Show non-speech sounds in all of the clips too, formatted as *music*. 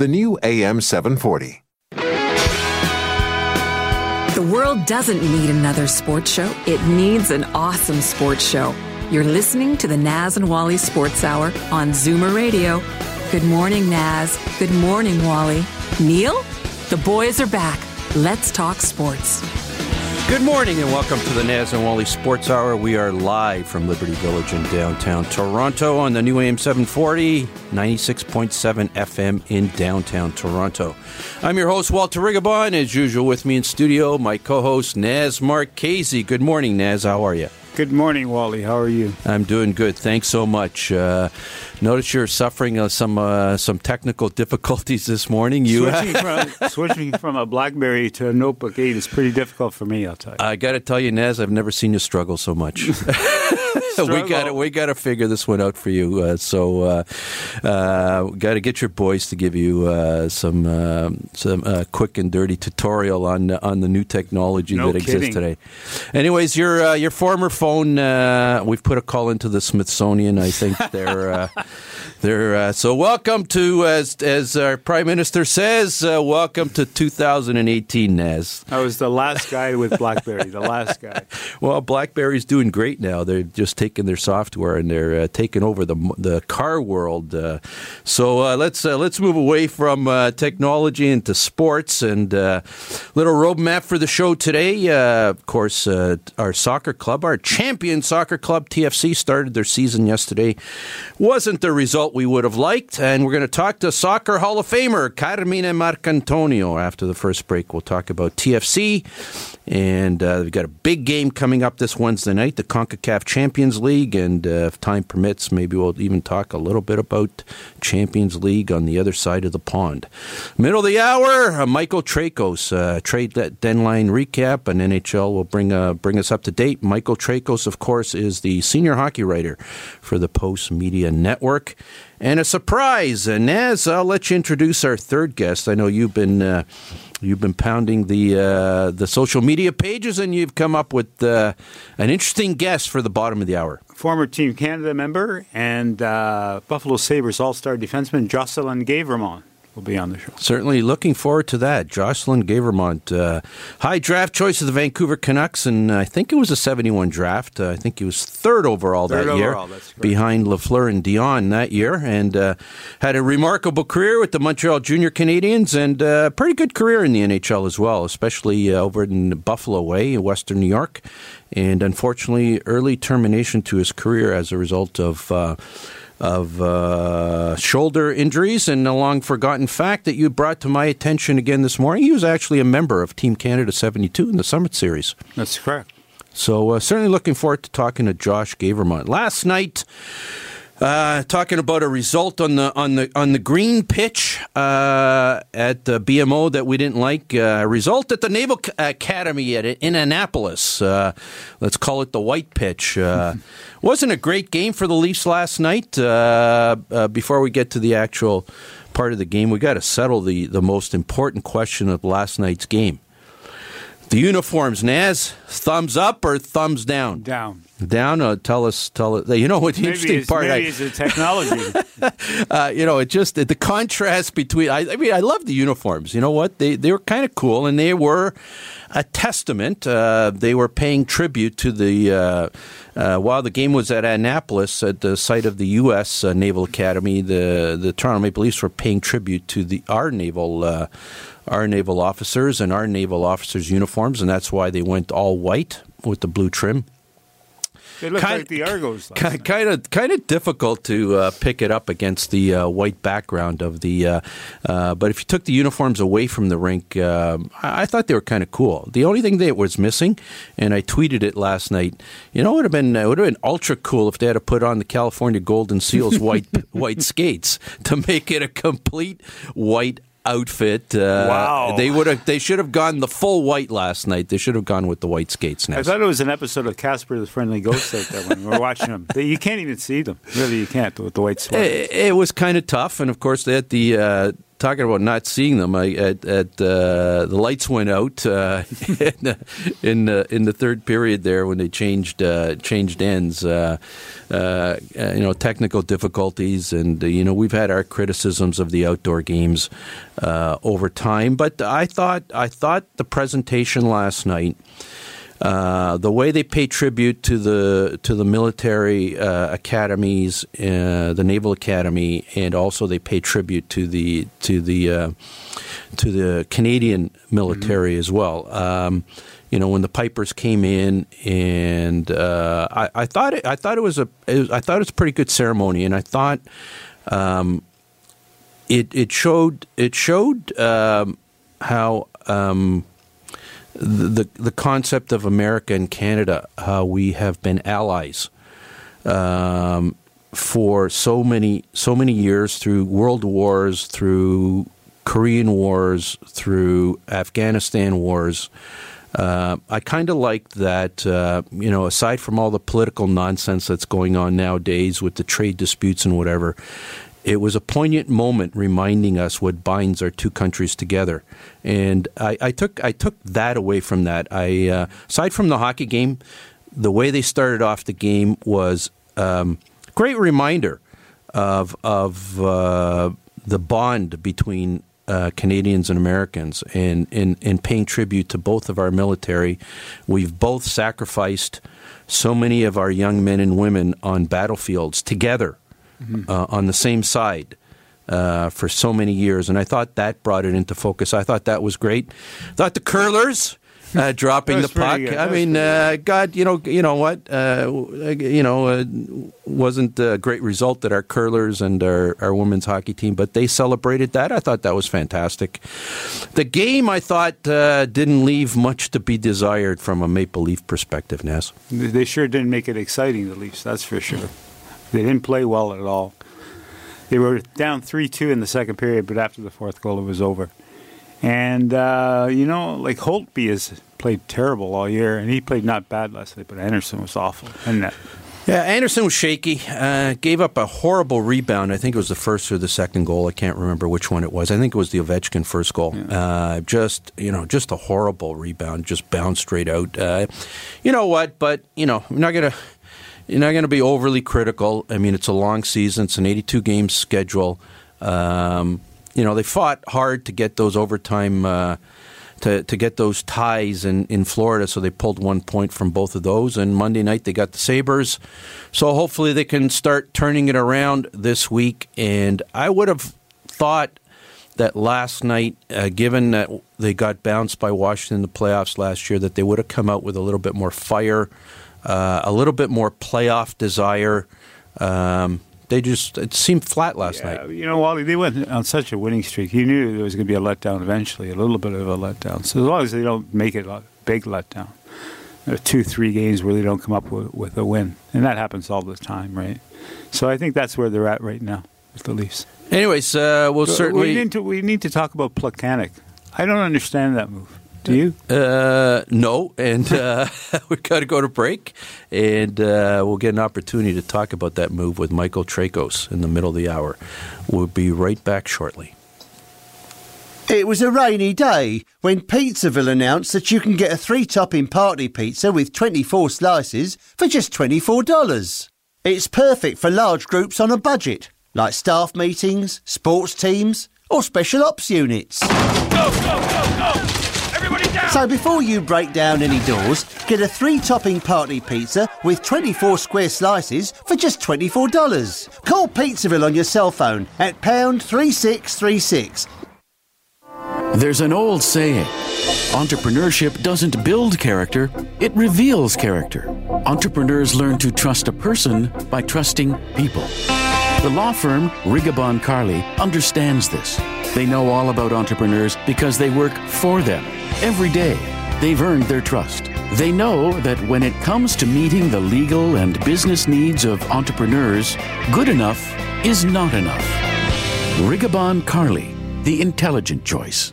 the new AM 740. The world doesn't need another sports show, it needs an awesome sports show. You're listening to the Naz and Wally Sports Hour on Zoomer Radio. Good morning, Naz. Good morning, Wally. Neil? The boys are back. Let's talk sports. Good morning and welcome to the Naz and Wally Sports Hour. We are live from Liberty Village in downtown Toronto on the new AM 740, 96.7 FM in downtown Toronto. I'm your host, Walter Rigobon. As usual, with me in studio, my co host, Naz Marchese. Good morning, Naz. How are you? Good morning, Wally. How are you? I'm doing good. Thanks so much. Uh, notice you're suffering uh, some uh, some technical *laughs* difficulties this morning. You switching *laughs* from, switching from a BlackBerry to a Notebook 8 is pretty difficult for me. I'll tell you. I got to tell you, Naz, I've never seen you struggle so much. *laughs* we got to we got to figure this one out for you. Uh, so uh, uh, got to get your boys to give you uh, some uh, some uh, quick and dirty tutorial on on the new technology No that exists today. Anyways, your your former phone. we've put a call into the Smithsonian. I think they're. They're, uh, so welcome to, as, as our Prime Minister says, uh, welcome to 2018, Naz. I was the last guy with BlackBerry, the last guy. *laughs* Well, BlackBerry's doing great now. They're just taking their software and they're uh, taking over the the car world. Uh, so uh, let's uh, let's move away from uh, technology into sports and uh, little roadmap for the show today. Uh, of course, uh, our soccer club, our champion soccer club, TFC, started their season yesterday. Wasn't the result we would have liked, and we're going to talk to soccer Hall of Famer Carmine Marcantonio after the first break. We'll talk about TFC, and uh, we've got a big game coming up this Wednesday night, the CONCACAF Champions League, and uh, if time permits, maybe we'll even talk a little bit about Champions League on the other side of the pond. Middle of the hour, uh, Michael Traikos, uh, trade deadline recap, and NHL will bring uh, bring us up to date. Michael Traikos, of course, is the senior hockey writer for the Post Media Network. And a surprise, Naz, I'll let you introduce our third guest. I know you've been uh, you've been pounding the uh, the social media pages, and you've come up with uh, an interesting guest for the bottom of the hour. Former Team Canada member and uh, Buffalo Sabres All Star defenseman Jocelyn Guevremont will be on the show. Certainly looking forward to that. Jocelyn Guevremont, uh, high draft choice of the Vancouver Canucks, and I think it was a 71 draft. Uh, I think he was third overall Third that year, overall, that's behind Lafleur and Dionne that year, and uh, had a remarkable career with the Montreal Junior Canadiens, and a pretty good career in the NHL as well, especially uh, over in Buffalo way in Western New York. And unfortunately, early termination to his career as a result of uh, of uh, shoulder injuries and a long forgotten fact that you brought to my attention again this morning. He was actually a member of Team Canada 72 in the Summit Series. That's correct. So, uh, certainly looking forward to talking to Josh Guevremont. Last night, uh, talking about a result on the on the on the green pitch uh, at the BMO that we didn't like. Uh, a result at the Naval C- Academy at in Annapolis. Uh, let's call it the white pitch. Uh, *laughs* wasn't a great game for the Leafs last night. Uh, uh, before we get to the actual part of the game, we got to settle the the most important question of last night's game. The uniforms, Naz, thumbs up or thumbs down? Down. Down. Uh, tell us. Tell us. You know what the Maybe interesting part. maybe I, it's the technology. *laughs* uh, you know, it just the contrast between. I, I mean, I love the uniforms. You know what? They they were kind of cool, and they were a testament. Uh, they were paying tribute to the. Uh, uh, while the game was at Annapolis, at the site of the U.S. Uh, Naval Academy, the the Toronto Maple Leafs were paying tribute to the our naval. Uh, our naval officers and our naval officers' uniforms, and that's why they went all white with the blue trim. They look Kind- like the Argos. Kind of, kind of difficult to uh, pick it up against the uh, white background of the. Uh, uh, but if you took the uniforms away from the rink, um I-, I thought they were kind of cool. The only thing that was missing, and I tweeted it last night. You know, it would have been it would have been ultra cool if they had to put on the California Golden Seals white *laughs* white skates to make it a complete white outfit. Uh, Wow. They would have. They should have gone the full white last night. They should have gone with the white skates now. I thought it was an episode of Casper the Friendly Ghost out there when we were watching them. You can't even see them. Really, you can't with the white sweater. It, it was kind of tough, and of course, they had the uh, talking about not seeing them. I, at, at uh, the lights went out uh, *laughs* in the, in the in the third period there when they changed uh, changed ends. Uh, uh, you know, technical difficulties, and uh, you know we've had our criticisms of the outdoor games uh, over time. But I thought I thought the presentation last night. Uh, the way they pay tribute to the to the military uh, academies, uh, the Naval Academy, and also they pay tribute to the to the uh, to the Canadian military as well. Um, you know, when the Pipers came in, and uh, I, I thought it, I thought it was a it was, I thought it was a pretty good ceremony, and I thought um, it it showed it showed um, how. The the concept of America and Canada, how we have been allies um, for so many so many years through world wars, through Korean wars, through Afghanistan wars. Uh, I kind of like that, uh, you know, aside from all the political nonsense that's going on nowadays with the trade disputes and whatever, it was a poignant moment reminding us what binds our two countries together. And I, I took I took that away from that. I uh, aside from the hockey game, the way they started off the game was um, great reminder of of uh, the bond between uh, Canadians and Americans, and in paying tribute to both of our military. We've both sacrificed so many of our young men and women on battlefields together uh, on the same side uh, for so many years, and I thought that brought it into focus. I thought that was great. thought the curlers. Uh, *laughs* dropping the puck. I mean, uh, God, you know, you know what? Uh, you know, uh, wasn't a great result that our curlers and our, our women's hockey team, but they celebrated that. I thought that was fantastic. The game, I thought, uh, didn't leave much to be desired from a Maple Leaf perspective, Ness. They they sure didn't make it exciting, the Leafs, that's for sure. They didn't play well at all. They were down 3 2 in the second period, but after the fourth goal, it was over. And, uh, you know, like Holtby has played terrible all year, and he played not bad last night, but Anderson was awful. And that, Yeah, Anderson was shaky. Uh, gave up a horrible rebound. I think it was the first or the second goal. I can't remember which one it was. I think it was the Ovechkin first goal. Uh, just you know, just a horrible rebound. Just bounced straight out. Uh, you know what? But you know, I'm not gonna. You're not going to be overly critical. I mean, it's a long season. It's an 82 game schedule. Um, you know, they fought hard to get those overtime. Uh, to, to get those ties in, in Florida, so they pulled one point from both of those. And Monday night they got the Sabres, so hopefully they can start turning it around this week. And I would have thought that last night, uh, given that they got bounced by Washington in the playoffs last year, that they would have come out with a little bit more fire, uh, a little bit more playoff desire. Um, they just it seemed flat last yeah, night. you know, Wally, they went on such a winning streak. You knew there was going to be a letdown eventually, a little bit of a letdown. So as long as they don't make it a big letdown, uh, two, three games where they don't come up with, with a win. And that happens all the time, right? So I think that's where they're at right now with the Leafs. Anyways, uh, we'll we certainly. need to we need to talk about Plekanec. I don't understand that move. Do you? Uh, no, and uh, we've got to go to break, and uh, we'll get an opportunity to talk about that move with Michael Traikos in the middle of the hour. We'll be right back shortly. It was a rainy day when Pizzaville announced that you can get a three topping party pizza with 24 slices for just $24. It's perfect for large groups on a budget, like staff meetings, sports teams, or special ops units. So before you break down any doors, get a three topping party pizza with 24 square slices for just $24. Call Pizzaville on your cell phone at pound 3636 There's an old saying entrepreneurship doesn't build character, it reveals character. Entrepreneurs learn to trust a person by trusting people. The law firm Rigobon Carli understands this. They know all about entrepreneurs because they work for them every day. They've earned their trust. They know that when it comes to meeting the legal and business needs of entrepreneurs, good enough is not enough. Rigobon Carli the intelligent choice.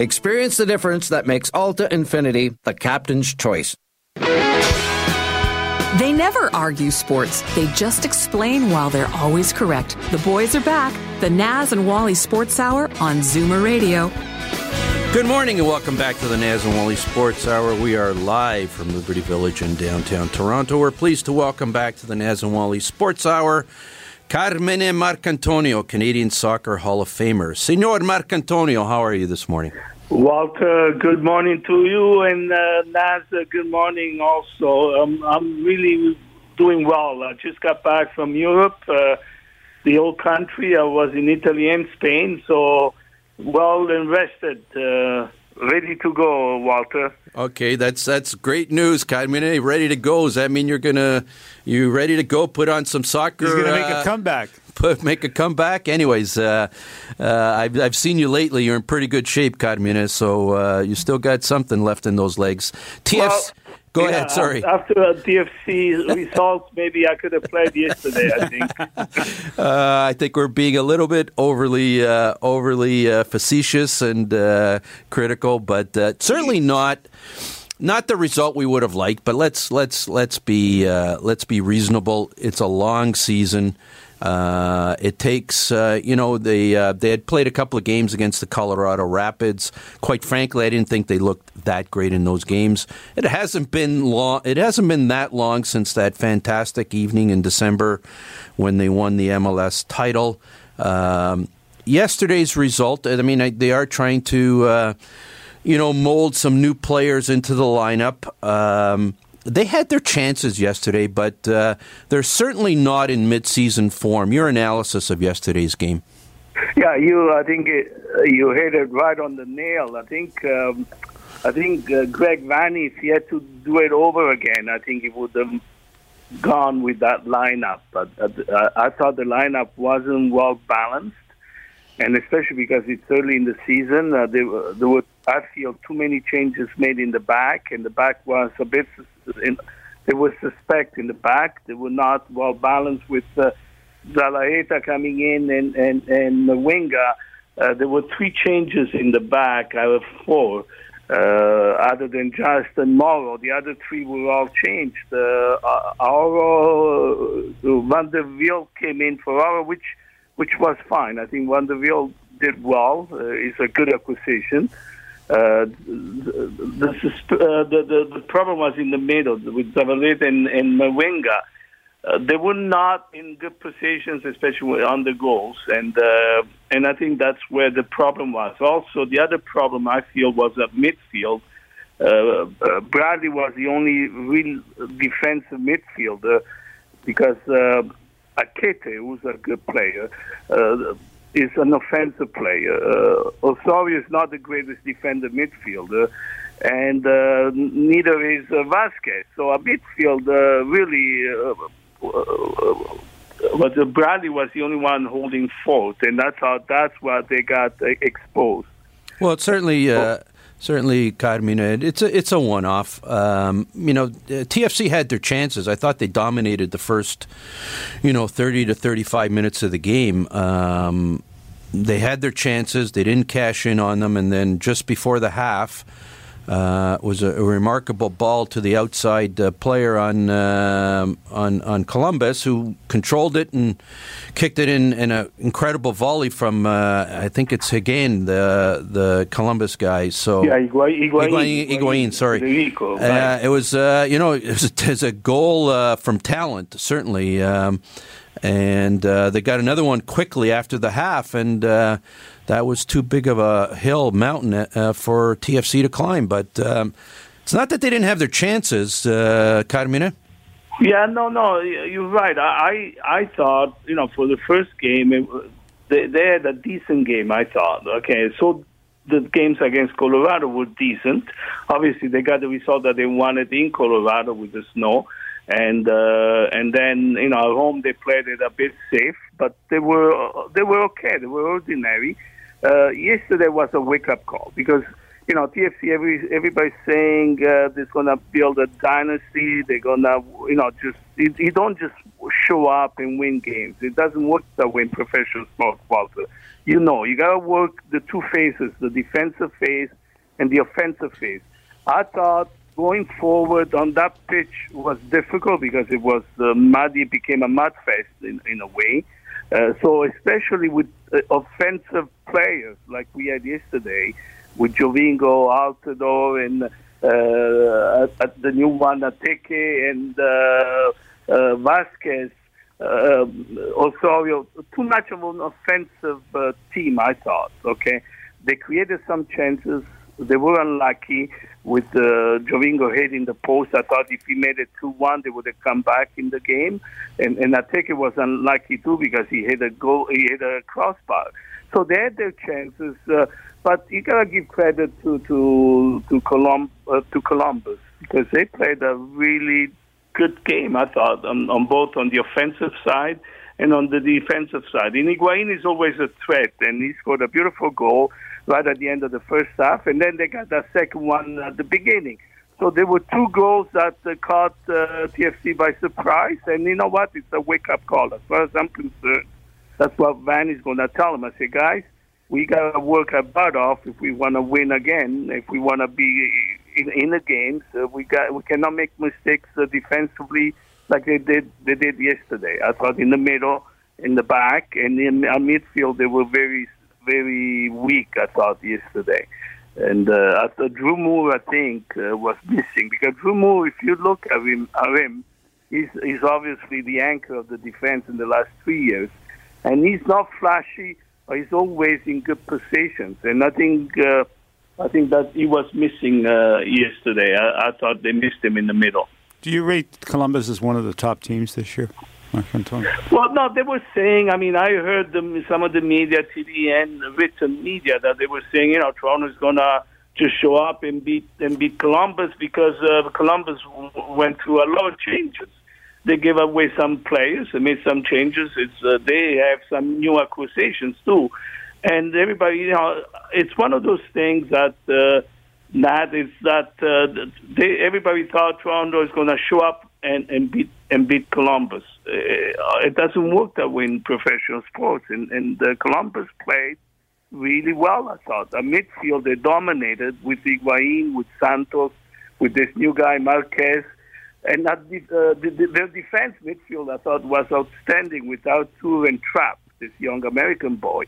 Experience the difference that makes Alta Infiniti the captain's choice. They never argue sports. They just explain while they're always correct. The boys are back. The Naz and Wally Sports Hour on Zoomer Radio. Good morning and welcome back to the Naz and Wally Sports Hour. We are live from Liberty Village in downtown Toronto. We're pleased to welcome back to the Naz and Wally Sports Hour Carmine Marcantonio, Canadian Soccer Hall of Famer. Senor Marcantonio, how are you this morning? Walter, good morning to you, and uh, Naz, uh, good morning also. Um, I'm really doing well. I just got back from Europe, uh, the old country. I was in Italy and Spain, so well invested. Uh, ready to go, Walter. Okay, that's that's great news, Carmine. Ready to go. Does that mean you're gonna you ready to go? Put on some soccer. He's gonna make a uh, comeback. Put, *laughs* make a comeback. Anyways, uh, uh, I've I've seen you lately. You're in pretty good shape, Carmine. So uh, you still got something left in those legs. TFC. Well, Go yeah, ahead. Sorry. After a DFC *laughs* results, maybe I could have played yesterday. I think. *laughs* Uh, I think we're being a little bit overly uh, overly uh, facetious and uh, critical, but uh, certainly not not the result we would have liked. But let's let's let's be uh, let's be reasonable. It's a long season. Uh, it takes, uh, you know, they uh, they had played a couple of games against the Colorado Rapids. Quite frankly, I didn't think they looked that great in those games. It hasn't been long. It hasn't been that long since that fantastic evening in December when they won the MLS title. Um, yesterday's result. I mean, they are trying to, uh, you know, mold some new players into the lineup. Um, they had their chances yesterday, but uh, they're certainly not in midseason form. Your analysis of yesterday's game. Yeah, you. I think it, you hit it right on the nail. I think. Um, I think uh, Greg Vanney, if he had to do it over again, I think he would have gone with that lineup. But uh, I thought the lineup wasn't well balanced, and especially because it's early in the season, uh, there, there were I feel too many changes made in the back, and the back was a bit. In, they were suspect in the back. They were not well balanced with uh, Zavaleta coming in and and and Winga. Uh, there were three changes in the back out of four. Uh, other than Justin Morrow, the other three were all changed. Uh, Auro, uh, Van der Wiel came in for Auro, which which was fine. I think Van der Wiel did well. Uh, it's a good acquisition. Uh, uh, the, the, the problem was in the middle with Zavaleta and, and. Uh, they were not in good positions, especially on the goals, and uh, and I think that's where the problem was. Also, the other problem I feel was at midfield. Uh, uh, Bradley was the only real defensive midfielder because uh, Aketxe, who's a good player, uh, is an offensive player. Uh, Osorio is not the greatest defender midfielder, and uh, neither is uh, Vázquez. So a midfield uh, really. Uh, uh, but Bradley was the only one holding forth, and that's how that's why they got exposed. Well, it's certainly. Uh, certainly, Carmine, it's a it's a one off. Um, you know, TFC had their chances. I thought they dominated the first, you know, thirty to thirty five minutes of the game. Um, they had their chances. They didn't cash in on them, and then just before the half. Uh, was a, a, remarkable ball to the outside uh, player on uh, on on Columbus, who controlled it and kicked it in, in an incredible volley from uh, I think it's Higuain, the the Columbus guy. So yeah, Higuain, Higuain, Higuain sorry. Uh, it was uh, you know it was, *laughs* it was a goal from talent certainly. Um, and they got another one quickly after the half, and that was too big of a hill mountain uh, for TFC to climb. But um, it's not that they didn't have their chances, uh, Carmina. Yeah, no, no, you're right. I I thought you know for the first game it, they, they had a decent game. I thought okay, so the games against Colorado were decent. Obviously, they got the result that they wanted in Colorado with the snow, and uh, and then you know at home they played it a bit safe, but they were they were okay. They were ordinary uh, yesterday was a wake up call because you know TFC every everybody's saying uh, they're gonna build a dynasty. They're gonna you know just you, you don't just show up and win games. It doesn't work that way in professional sports, Walter. You know you gotta work the two phases, the defensive phase and the offensive phase. I thought going forward on that pitch was difficult because it was uh, muddy. Became a mud fest in, in a way. Uh, so especially with uh, offensive players like we had yesterday, with Giovinco, Altidore, and uh, at, the new one, Ateke and uh, uh, Vázquez, uh, Osorio, too much of an offensive team, I thought. Okay, they created some chances. They were unlucky with uh, Giovinco hitting the post. I thought if he made it 2 1, they would have come back in the game. And, and I think it was unlucky too because he hit a goal, he hit a crossbar. So they had their chances. Uh, but you gotta give credit to to to, Colum- uh, to Columbus because they played a really good game. I thought on, on both on the offensive side and on the defensive side. And Higuain is always a threat, and he scored a beautiful goal right at the end of the first half, and then they got that second one at the beginning. So there were two goals that uh, caught uh, TFC by surprise, and you know what? It's a wake-up call. As far as I'm concerned, that's what Van is going to tell them. I say, guys, we got to work our butt off if we want to win again. If we want to be in, in the games, uh, we got we cannot make mistakes uh, defensively like they did they did yesterday. I thought in the middle, in the back, and in our midfield they were very very weak. I thought yesterday, and uh, Drew Moor I think uh, was missing because Drew Moor, if you look at him, at him, he's he's obviously the anchor of the defense in the last three years, and he's not flashy. But he's always in good positions, and I think. Uh, I think that he was missing uh, yesterday. I, I thought they missed him in the middle. Do you rate Columbus as one of the top teams this year? Well, no, they were saying. I mean, I heard them, some of the media, TV and written media, that they were saying, you know, Toronto is gonna just show up and beat and beat Columbus because uh, Columbus w- went through a lot of changes. They gave away some players, they made some changes. It's uh, they have some new acquisitions too, and everybody, you know, it's one of those things that. Uh, that is that uh, they, everybody thought Toronto is going to show up and, and beat and beat Columbus. Uh, it doesn't work that way in professional sports, and, and uh, Columbus played really well. I thought a midfield they dominated with Higuain, with Santos, with this new guy Marquez, and that, uh, the, the, their defense midfield I thought was outstanding without Toure and Trapp, this young American boy.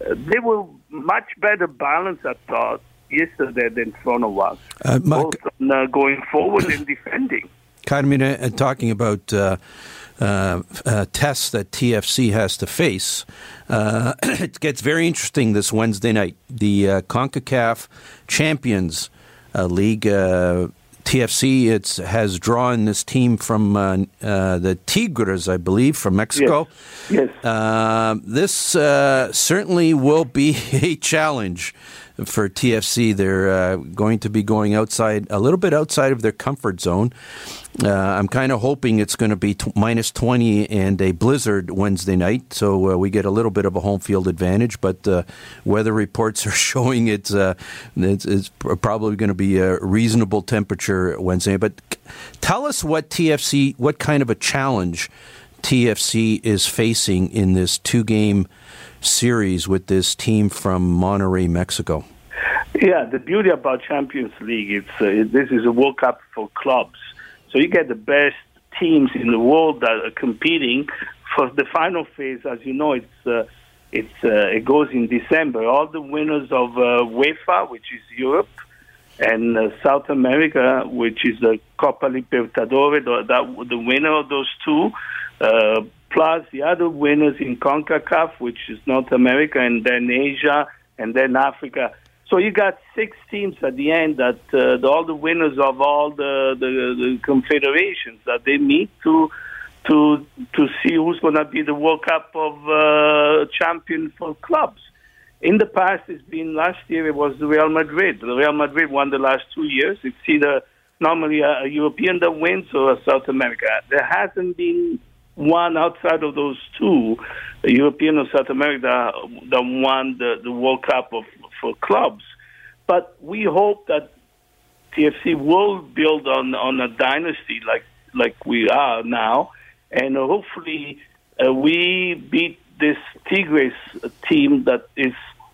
Uh, they were much better balanced, I thought, yesterday than Toronto was, uh, both on, uh, going forward and defending. Carmine, uh, talking about uh, uh, uh tests that TFC has to face, uh, *clears throat* it gets very interesting this Wednesday night. The uh, CONCACAF Champions League. TFC it's, has drawn this team from the Tigres, I believe, from Mexico. Yes. yes. this certainly will be *laughs* a challenge for TFC. They're uh, going to be going outside, a little bit outside of their comfort zone. Uh, I'm kind of hoping it's going to be t- minus 20 and a blizzard Wednesday night, so uh, we get a little bit of a home field advantage. But uh, weather reports *laughs* are showing it's, uh, it's, it's, probably going to be a reasonable temperature Wednesday. But tell us what TFC, what kind of a challenge TFC is facing in this two game series with this team from Monterrey, Mexico? Yeah, the beauty about Champions League it's uh, this is a World Cup for clubs, so you get the best teams in the world that are competing for the final phase. As you know, it's uh, it's uh, it goes in December. All the winners of uh, UEFA, which is Europe, and uh, South America, which is the Copa Libertadores, the, that, the winner of those two, uh, plus the other winners in CONCACAF, which is North America, and then Asia, and then Africa. So you got six teams at the end that uh, the, all the winners of all the, the, the confederations that they meet to to to see who's going to be the World Cup of uh, champion for clubs. In the past, it's been last year it was Real Madrid. The Real Madrid won the last two years. It's either normally a, a European that wins or a South America. There hasn't been one outside of those two, European or South America, that won the, the World Cup of, for clubs. But we hope that TFC will build on, on a dynasty like like we are now, and hopefully uh, we beat this Tigres team that is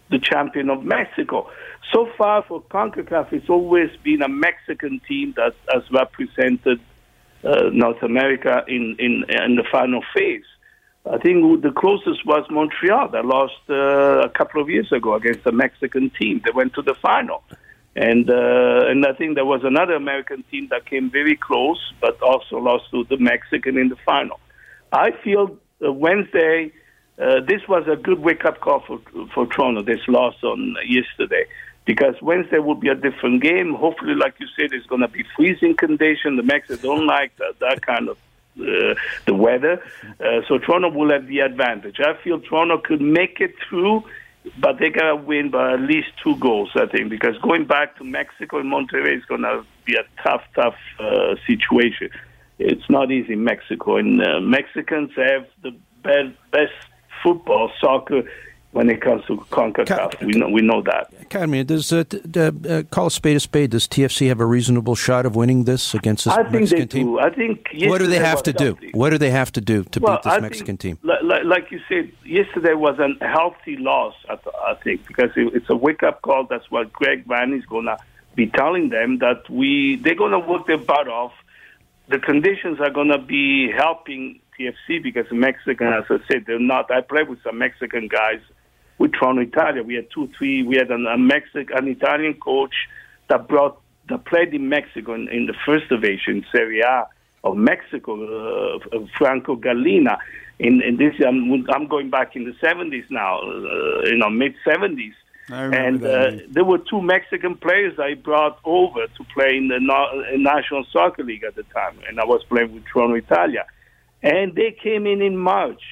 the champion of Mexico. So far for CONCACAF, it's always been a Mexican team that has represented North America in, in, in the final phase. I think the closest was Montreal that lost uh, a couple of years ago against a Mexican team. They went to the final. And uh, and I think there was another American team that came very close, but also lost to the Mexican in the final. I feel uh, Wednesday, uh, this was a good wake up call for for Toronto. This loss on yesterday, because Wednesday will be a different game. Hopefully, like you said, it's going to be freezing condition. The Mexicans don't like that, that kind of uh, the weather, uh, so Toronto will have the advantage. I feel Toronto could make it through, but they gotta win by at least two goals. I think because going back to Mexico and Monterrey is gonna be a tough, tough uh, situation. It's not easy in Mexico, and uh, Mexicans have the best, best football, soccer when it comes to CONCACAF. we know we know that. Academy, does uh, uh, call a spade a spade? Does TFC have a reasonable shot of winning this against this I Mexican think they team? do. I think. What do they have to do? healthy. What do they have to do to Well, beat this I Mexican think, team? Like, like you said, yesterday was a healthy loss. I, I think because it, it's a wake up call. That's what Greg Van is gonna be telling them that we they're gonna work their butt off. The conditions are gonna be helping TFC because Mexican, as I said, they're not. I played with some Mexican guys with Toronto Italia. We had two, three. We had an, a Mexican, an Italian coach that brought that played in Mexico in, in the first division, Serie A of Mexico, uh, Franco Gallina. In, in this, I'm, I'm going back in the 70s now, uh, you know, mid 70s. And uh, there were two Mexican players I brought over to play in the no- National Soccer League at the time, and I was playing with Toronto Italia. And they came in in March,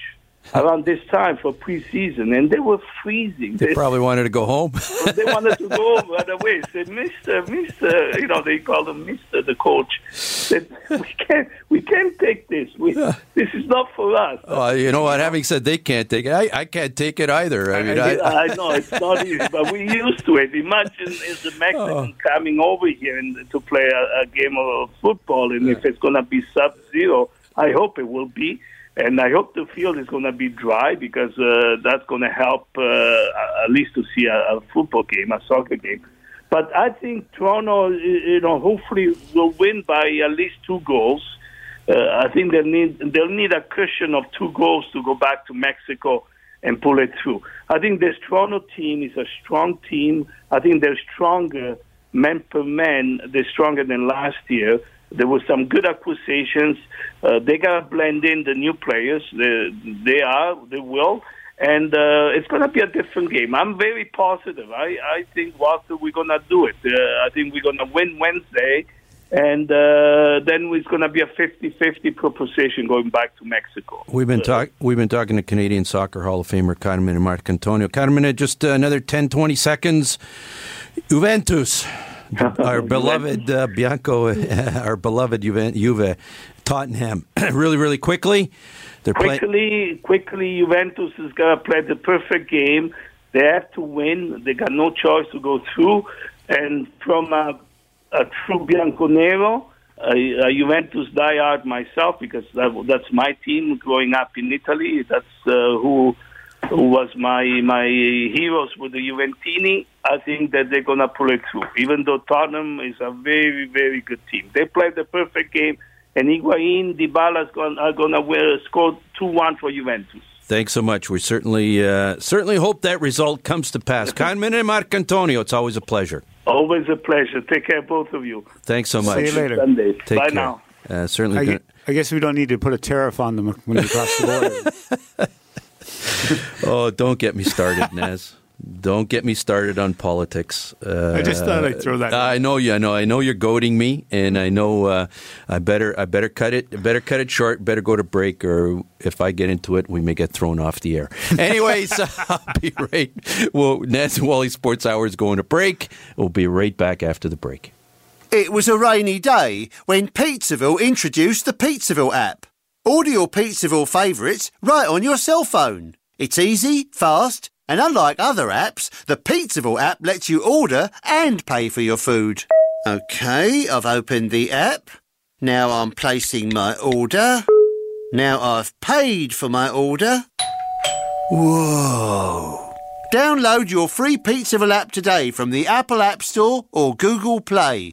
*laughs* around this time for preseason, and they were freezing. They probably wanted to go home. *laughs* they wanted to go home right away. Said, Mister, Mister, you know, they called him Mister, the coach. Said, we can't, we can't take this. We, *laughs* this is not for us. Uh, you know what? Having said they can't take it, I, I can't take it either. I mean, I, I, know it's not easy, but we're used to it. Imagine is the Mexican Oh. coming over here and to play a, a game of football, and if it's going to be sub-zero, I hope it will be, and I hope the field is going to be dry because uh, that's going to help uh, at least to see a, a football game, a soccer game. But I think Toronto, you know, hopefully will win by at least two goals. Uh, I think they need they'll need a cushion of two goals to go back to Mexico and pull it through. I think this Toronto team is a strong team. I think they're stronger man per man. They're stronger than last year. There were some good acquisitions. Uh, they gotta blend in the new players. They, they are. They will. And uh, it's going to be a different game. I'm very positive. I, I think, Walter, we're going to do it. Uh, I think we're going to win Wednesday, and uh, then it's going to be a 50-50 proposition going back to Mexico. We've been talk, We've been talking to Canadian Soccer Hall of Famer Carmine Marcantonio. Carmen, just another 10, 20 seconds. Juventus, *laughs* our *laughs* beloved uh, Bianco, *laughs* our beloved Juve, Juve Tottenham. *clears throat* really, really quickly. They're quickly, quickly, Juventus is going to play the perfect game. They have to win. They got no choice to go through. And from a, a true Bianconero, a, a Juventus diehard myself, because that, that's my team growing up in Italy. That's uh, who who was my my heroes with the Juventini, I think that they're gonna pull it through. Even though Tottenham is a very very good team, they played the perfect game, and Higuain, Dybala gonna, are gonna win, score two one for Juventus. Thanks so much. We certainly uh, certainly hope that result comes to pass. *laughs* Carmine Marcantonio, it's always a pleasure. Always a pleasure. Take care, both of you. Thanks so much. See you later. Sunday. Take Bye care. now. Uh, certainly. I, gonna- I guess we don't need to put a tariff on them when they cross the border. *laughs* *laughs* Oh, don't get me started, *laughs* Naz. Don't get me started on politics. Uh, I just thought I'd throw that in. I know you. I know. I know you're goading me, and I know uh, I better. I better cut it. Better cut it short. Better go to break, or if I get into it, we may get thrown off the air. *laughs* Anyways, I'll be right. Well, Naz and Wally Sports Hour is going to break. We'll be right back after the break. It was a rainy day when Pizzaville introduced the Pizzaville app. Order your Pizzaville favourites right on your cell phone. It's easy, fast, and unlike other apps, the Pizzaville app lets you order and pay for your food. Okay, I've opened the app. Now I'm placing my order. Now I've paid for my order. Whoa. Download your free Pizzaville app today from the Apple App Store or Google Play.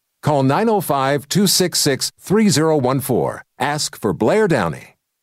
Call 905 266 3014. Ask for Blair Downey.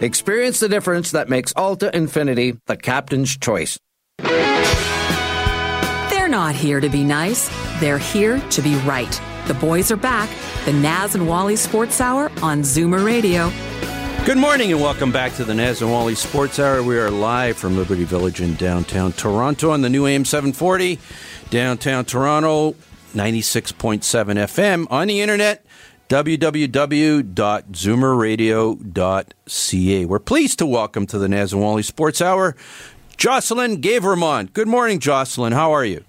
Experience the difference that makes Alta Infiniti the captain's choice. They're not here to be nice, they're here to be right. The boys are back. The Naz and Wally Sports Hour on Zoomer Radio. Good morning and welcome back to the Naz and Wally Sports Hour. We are live from Liberty Village in downtown Toronto on the new AM 740. Downtown Toronto, 96.7 FM. On the internet, www.zoomerradio.ca. We're pleased to welcome to the Naz and Wally Sports Hour Jocelyn Guevremont. Good morning, Jocelyn. How are you?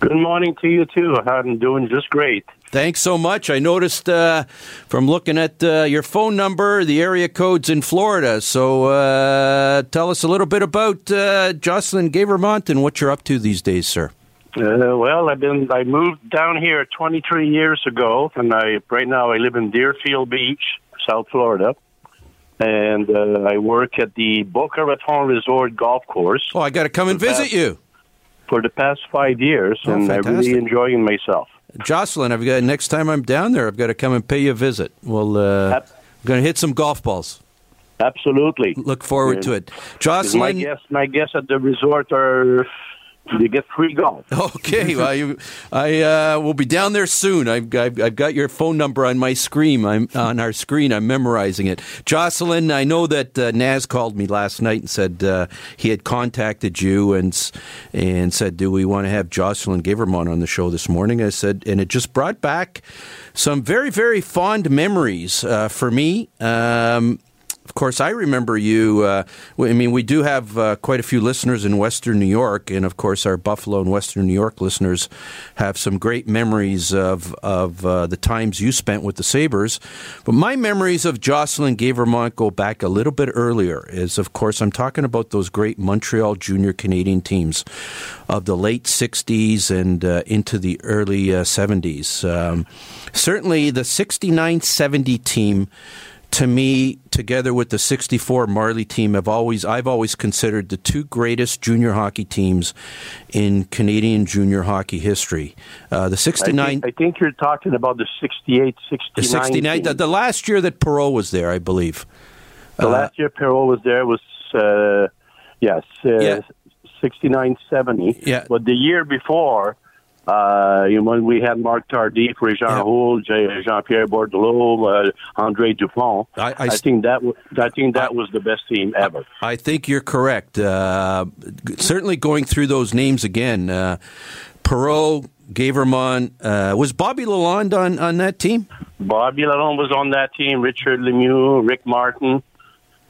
Good morning to you too. I'm doing just great. Thanks so much. I noticed uh, from looking at uh, your phone number, the area code's in Florida. So uh, tell us a little bit about uh, Jocelyn Guevremont and what you're up to these days, sir. Uh, well, I've been I moved down here 23 years ago, and I right now I live in Deerfield Beach, South Florida, and uh, I work at the Boca Raton Resort Golf Course Oh, I got to come and visit you. for the past five years, Oh, and I'm really enjoying myself. Jocelyn, I've got next time I'm down there, I've got to come and pay you a visit. Well, uh, Yep. I'm going to hit some golf balls. Absolutely. Look forward Yeah. to it. 'Cause My Jocelyn. guests, my guests at the resort are they get free golf. *laughs* Okay, well, you, I uh, will be down there soon. I've, I've, I've got your phone number on my screen. I'm on our screen. I'm memorizing it. Jocelyn, I know that uh, Naz called me last night and said uh, he had contacted you and and said, "Do we want to have Jocelyn Guevremont on the show this morning?" I said, and it just brought back some very very fond memories uh, for me. Um, of course, I remember you. Uh, I mean, we do have uh, quite a few listeners in Western New York, and of course, our Buffalo and Western New York listeners have some great memories of of uh, the times you spent with the Sabres. But my memories of Jocelyn Guevremont go back a little bit earlier. Is of course, I'm talking about those great Montreal junior Canadian teams of the late '60s and uh, into the early '70s. Uh, um, certainly, the '69-70 team to me, together with the '64 Marley team, have always I've always considered the two greatest junior hockey teams in Canadian junior hockey history. Uh, the '69. I think, I think, you're talking about the '68, '69. The '69, the, the, last year that Perreault was there, I believe. The uh, last year Perreault was there was uh, yes, uh, yeah. 69, 70. Yeah. But the year before, uh, you know, when we had Marc Tardif, Régent yeah. Houle, Jean Pierre Bordeleau, uh, Andre Dupont, I, I, I, think that w- I think that I, was the best team ever. I think you're correct. Uh, certainly, going through those names again, uh, Guevremont, uh, was Bobby Lalonde on, on that team? Bobby Lalonde was on that team. Richard Lemieux, Rick Martin.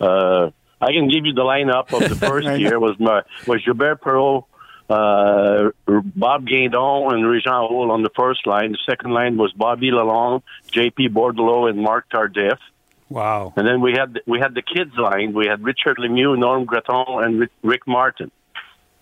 Uh, I can give you the lineup of the *laughs* first year. Was my, was Gilbert Perreault, uh, Bob Guindon and Régent Houle on the first line. The second line was Bobby Lalonde, J.P. Bordeleau, and Marc Tardif. Wow! And then we had we had the kids line. We had Richard Lemieux, Norm Gratton, and Rick Martin.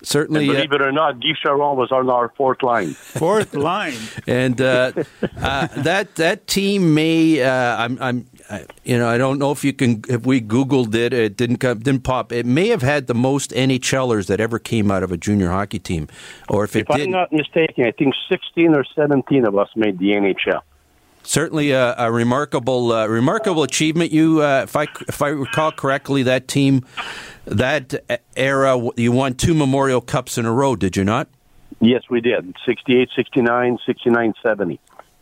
Certainly, and believe uh, it or not, Guy Charron was on our fourth line. *laughs* Fourth line, and uh, uh, that that team may. Uh, I'm, I'm you know, I don't know if you can. If we Googled it, it didn't come, didn't pop. It may have had the most NHLers that ever came out of a junior hockey team, or if it if. I'm not mistaken, I think 16 or 17 of us made the NHL. Certainly a, a remarkable, uh, remarkable achievement. You, uh, if I if I recall correctly, that team, that era, you won two Memorial Cups in a row. Did you not? Yes, we did. 68, 69, 69, 70.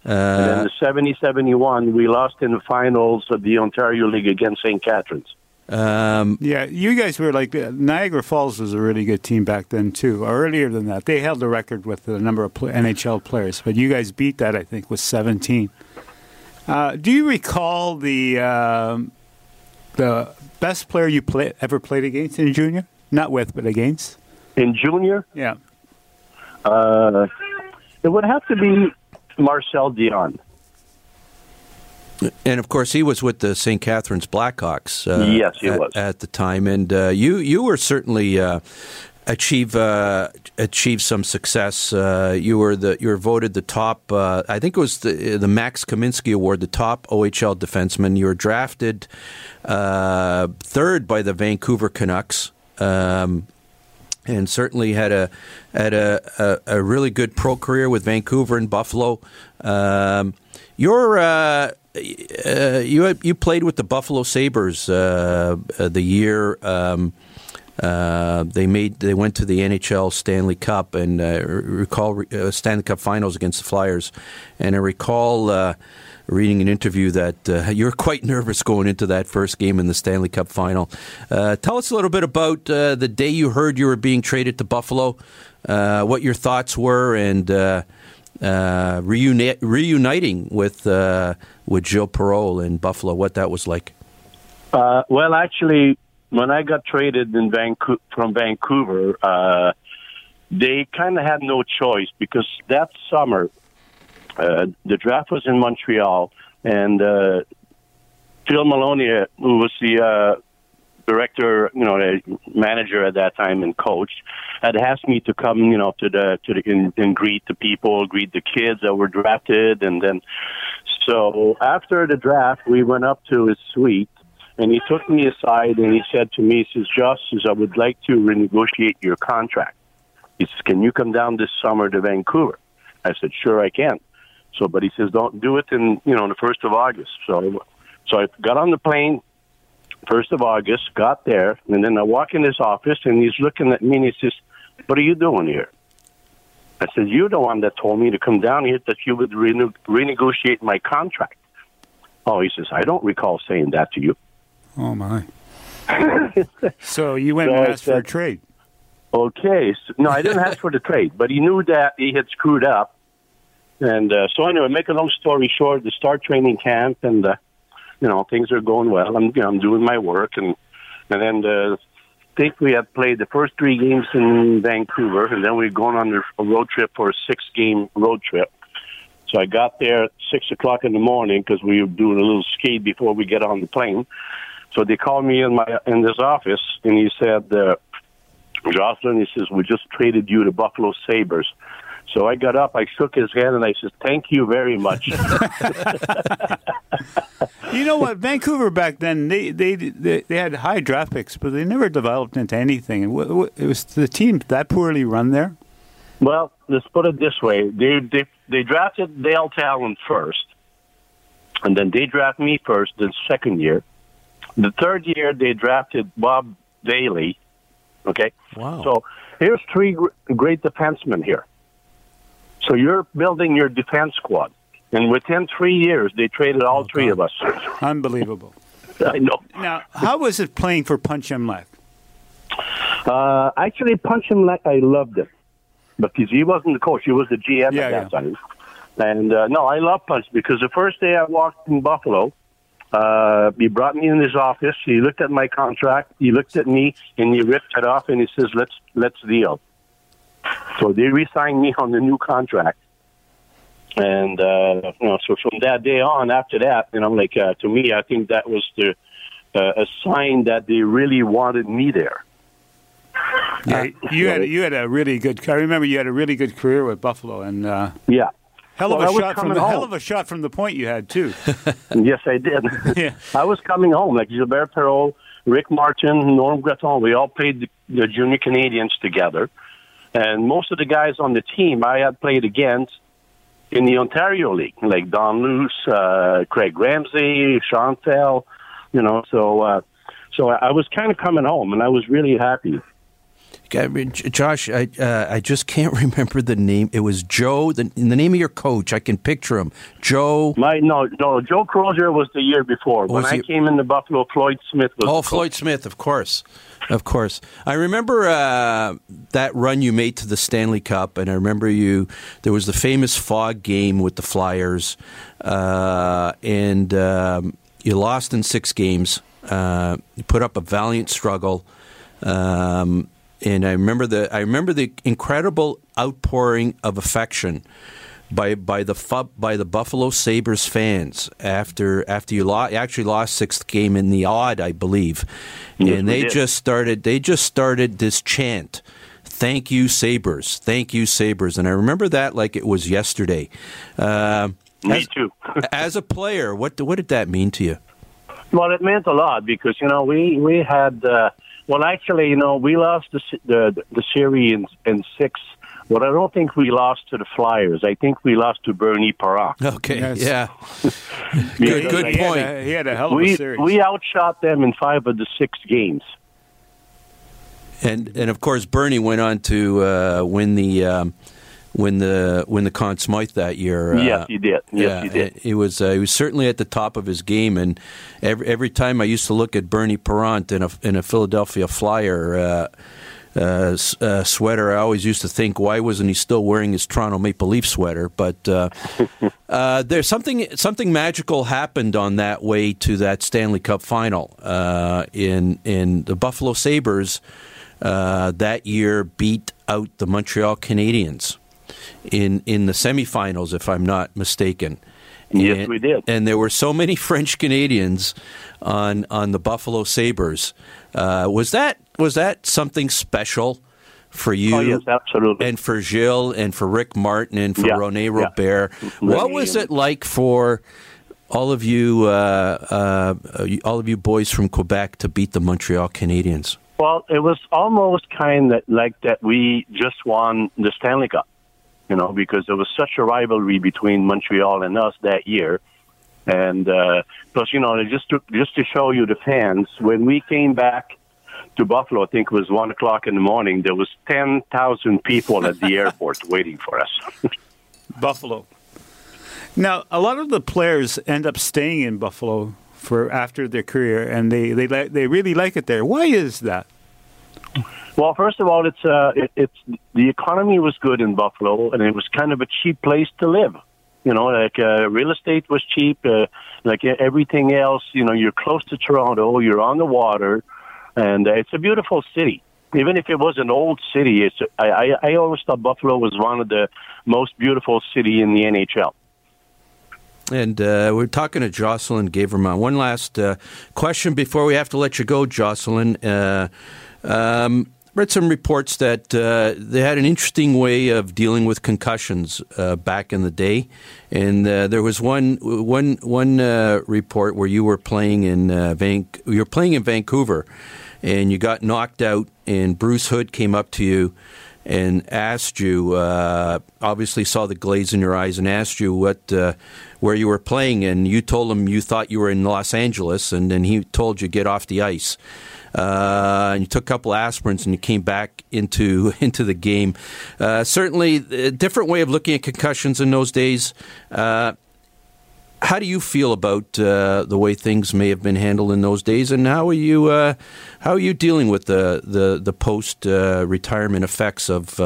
Uh, and then the 70 71, we lost in the finals of the Ontario League against St. Catharines. Um, yeah, you guys were like uh, Niagara Falls was a really good team back then too. Earlier than that, they held the record with the number of NHL players, but you guys beat that I think with 17. Uh, do you recall the um, the best player you play, ever played against in junior? Not with, but against. In junior? Yeah. Uh, it would have to be Marcel Dionne. And of course, he was with the St. Catharines Blackhawks. Uh, yes, he at, was at the time, and uh, you you were certainly uh, achieve uh, achieve some success. Uh, you were the you were voted the top. Uh, I think it was the the Max Kaminsky Award, the top OHL defenseman. You were drafted third by the Vancouver Canucks. Um, and certainly had a had a, a, a, really good pro career with Vancouver and Buffalo. Um, you're uh, uh, you you played with the Buffalo Sabres uh, uh the year um, uh, they made they went to the NHL Stanley Cup and uh, recall Stanley Cup Finals against the Flyers, and I recall reading an interview that uh, you're quite nervous going into that first game in the Stanley Cup final. Uh, tell us a little bit about uh, the day you heard you were being traded to Buffalo, uh, what your thoughts were, and uh, reuni- reuniting with with Joe Perreault in Buffalo, what that was like. well, actually, when I got traded in from Vancouver, they kind of had no choice because that summer uh, the draft was in Montreal, and uh, Phil Maloney, uh, who was the uh, director, you know, the manager at that time and coach, had asked me to come, you know, to the to the and, and greet the people, greet the kids that were drafted, and then so after the draft, we went up to his suite. And he took me aside and he said to me, he says, Justice, I would like to renegotiate your contract. He says, Can you come down this summer to Vancouver? I said, Sure, I can. So, but he says, don't do it in, you know, on the 1st of August. So, so I got on the plane, 1st of August, got there, and then I walk in his office, and he's looking at me, and he says, what are you doing here? I said, you're the one that told me to come down here that you would rene- renegotiate my contract. Oh, he says, I don't recall saying that to you. Oh, my. *laughs* so you went so and asked said, for a trade. Okay. So, no, I didn't ask for the trade, but he knew that he had screwed up and uh, so anyway, make a long story short, the start training camp, and uh, you know, things are going well. I'm, you know, I'm doing my work, and and then the, I think we had played the first three games in Vancouver, and then we were going on a road trip for a six-game road trip. So I got there at six o'clock in the morning because we were doing a little skate before we get on the plane. So they called me in my in this office, and he said, uh, "Jocelyn," he says, "We just traded you to Buffalo Sabres." So I got up, I shook his hand, and I said, "Thank you very much." *laughs* *laughs* You know what? Vancouver back then they, they they they had high draft picks, but they never developed into anything. And wh- wh- it was the team that poorly run there. well, let's put it this way: they they they drafted Dale Tallon first, and then they drafted me first. The second year, the third year they drafted Bob Dailey. Okay, Wow. So here's three great defensemen here. So you're building your defense squad, and within three years they traded all three of us. *laughs* Unbelievable. I know. Now, how was it playing for Punch Imlach? Uh, actually, Punch Imlach I loved it because he wasn't the coach; he was the GM Yeah, at that yeah. time. And uh, no, I love Punch because the first day I walked in Buffalo, uh, he brought me in his office. He looked at my contract. He looked at me and he ripped it off and he says, "Let's let's deal." So they re-signed me on the new contract. And uh, you know, so from that day on, after that, you know, like uh, to me, I think that was the uh, a sign that they really wanted me there. Yeah, you had you had a really good. I remember you had a really good career with Buffalo, and uh, Yeah. hell of I a shot from the hell of a shot from the point you had too. *laughs* Yes, I did. *laughs* Yeah. I was coming home, like Gilbert Perreault, Rick Martin, Norm Breton. We all played the, the junior Canadians together. And most of the guys on the team I had played against in the Ontario League, like Don Luce, uh, Craig Ramsay, Sean Fell, you know, so, uh, so I I was kind of coming home and I was really happy. I mean, Josh, I uh, I just can't *laughs* remember the name. It was Joe. The, the name of your coach, I can picture him. Joe. My, no, no, Joe Crozier was the year before. when Was I came into Buffalo, Floyd Smith was Oh, the. Floyd Smith, of course, of course. I remember uh, that run you made to the Stanley Cup, and I remember you. There was the famous fog game with the Flyers, uh, and um, you lost in six games. Uh, you put up a valiant struggle. Um, and I remember the I remember the incredible outpouring of affection by by the by the Buffalo Sabres fans after after you lost actually lost sixth game in the odd I believe, Yes, and they just started they just started this chant. Thank you, Sabres. Thank you, Sabres. And I remember that like it was yesterday. Uh, Me as, too. *laughs* as a player, what what did that mean to you? Well, it meant a lot because you know we we had uh, well actually you know we lost the the, the series in, in six. But I don't think we lost to the Flyers. I think we lost to Bernie Parent. Okay, Yes. yeah, *laughs* Because good, good he had point. a- he had a hell of a series. we outshot them in five of the six games. And and of course Bernie went on to uh, win the um, win the win the Conn Smythe that year. Uh, yes, he did. Yes, yeah, he did. He was uh, he was certainly at the top of his game, and every every time I used to look at Bernie Parent in a in a Philadelphia Flyer. Uh, uh, uh, sweater. I always used to think, why wasn't he still wearing his Toronto Maple Leaf sweater? But uh, *laughs* uh, there's something something magical happened on that way to that Stanley Cup final. Uh, in in the Buffalo Sabres uh, that year beat out the Montreal Canadiens in in the semifinals, if I'm not mistaken. Yes, And- we did. And there were so many *laughs* French Canadians on on the Buffalo Sabres. Uh, was that was that something special for you? Oh yes, absolutely. and for Gilles and for Rick Martin and for Yeah, Rene yeah. Robert. What was it like for all of you, uh, uh, all of you boys from Quebec to beat the Montreal Canadiens? Well, it was almost kind of like that we just won the Stanley Cup, you know, because there was such a rivalry between Montreal and us that year. And uh, plus, you know, just to just to show you the fans, when we came back to Buffalo, I think it was one o'clock in the morning. There was ten thousand people at the *laughs* airport waiting for us. *laughs* Buffalo. Now, a lot of the players end up staying in Buffalo for after their career, and they they they really like it there. Why is that? Well, first of all, it's uh, it, it's the economy was good in Buffalo, and it was kind of a cheap place to live. You know, like uh, real estate was cheap. Uh, like everything else, you know, you're close to Toronto, you're on the water, and uh, it's a beautiful city. Even if it was an old city, it's I, I, I always thought Buffalo was one of the most beautiful city in the NHL. And uh, we're talking to Jocelyn Guevremont. One last uh, question before we have to let you go, Jocelyn. Uh, um, read some reports that uh, they had an interesting way of dealing with concussions uh, back in the day, and uh, there was one one one uh, report where you were playing in uh, Van- you were playing in Vancouver, and you got knocked out, and Bruce Hood came up to you and asked you, uh, obviously saw the glaze in your eyes, and asked you what where you were playing, and you told him you thought you were in Los Angeles, and then he told you get off the ice. Uh, and you took a couple aspirins and you came back into *laughs* into the game. Uh, certainly, a different way of looking at concussions in those days. Uh, how do you feel about uh, the way things may have been handled in those days, and how are you uh, how are you dealing with the the, the post uh, retirement effects of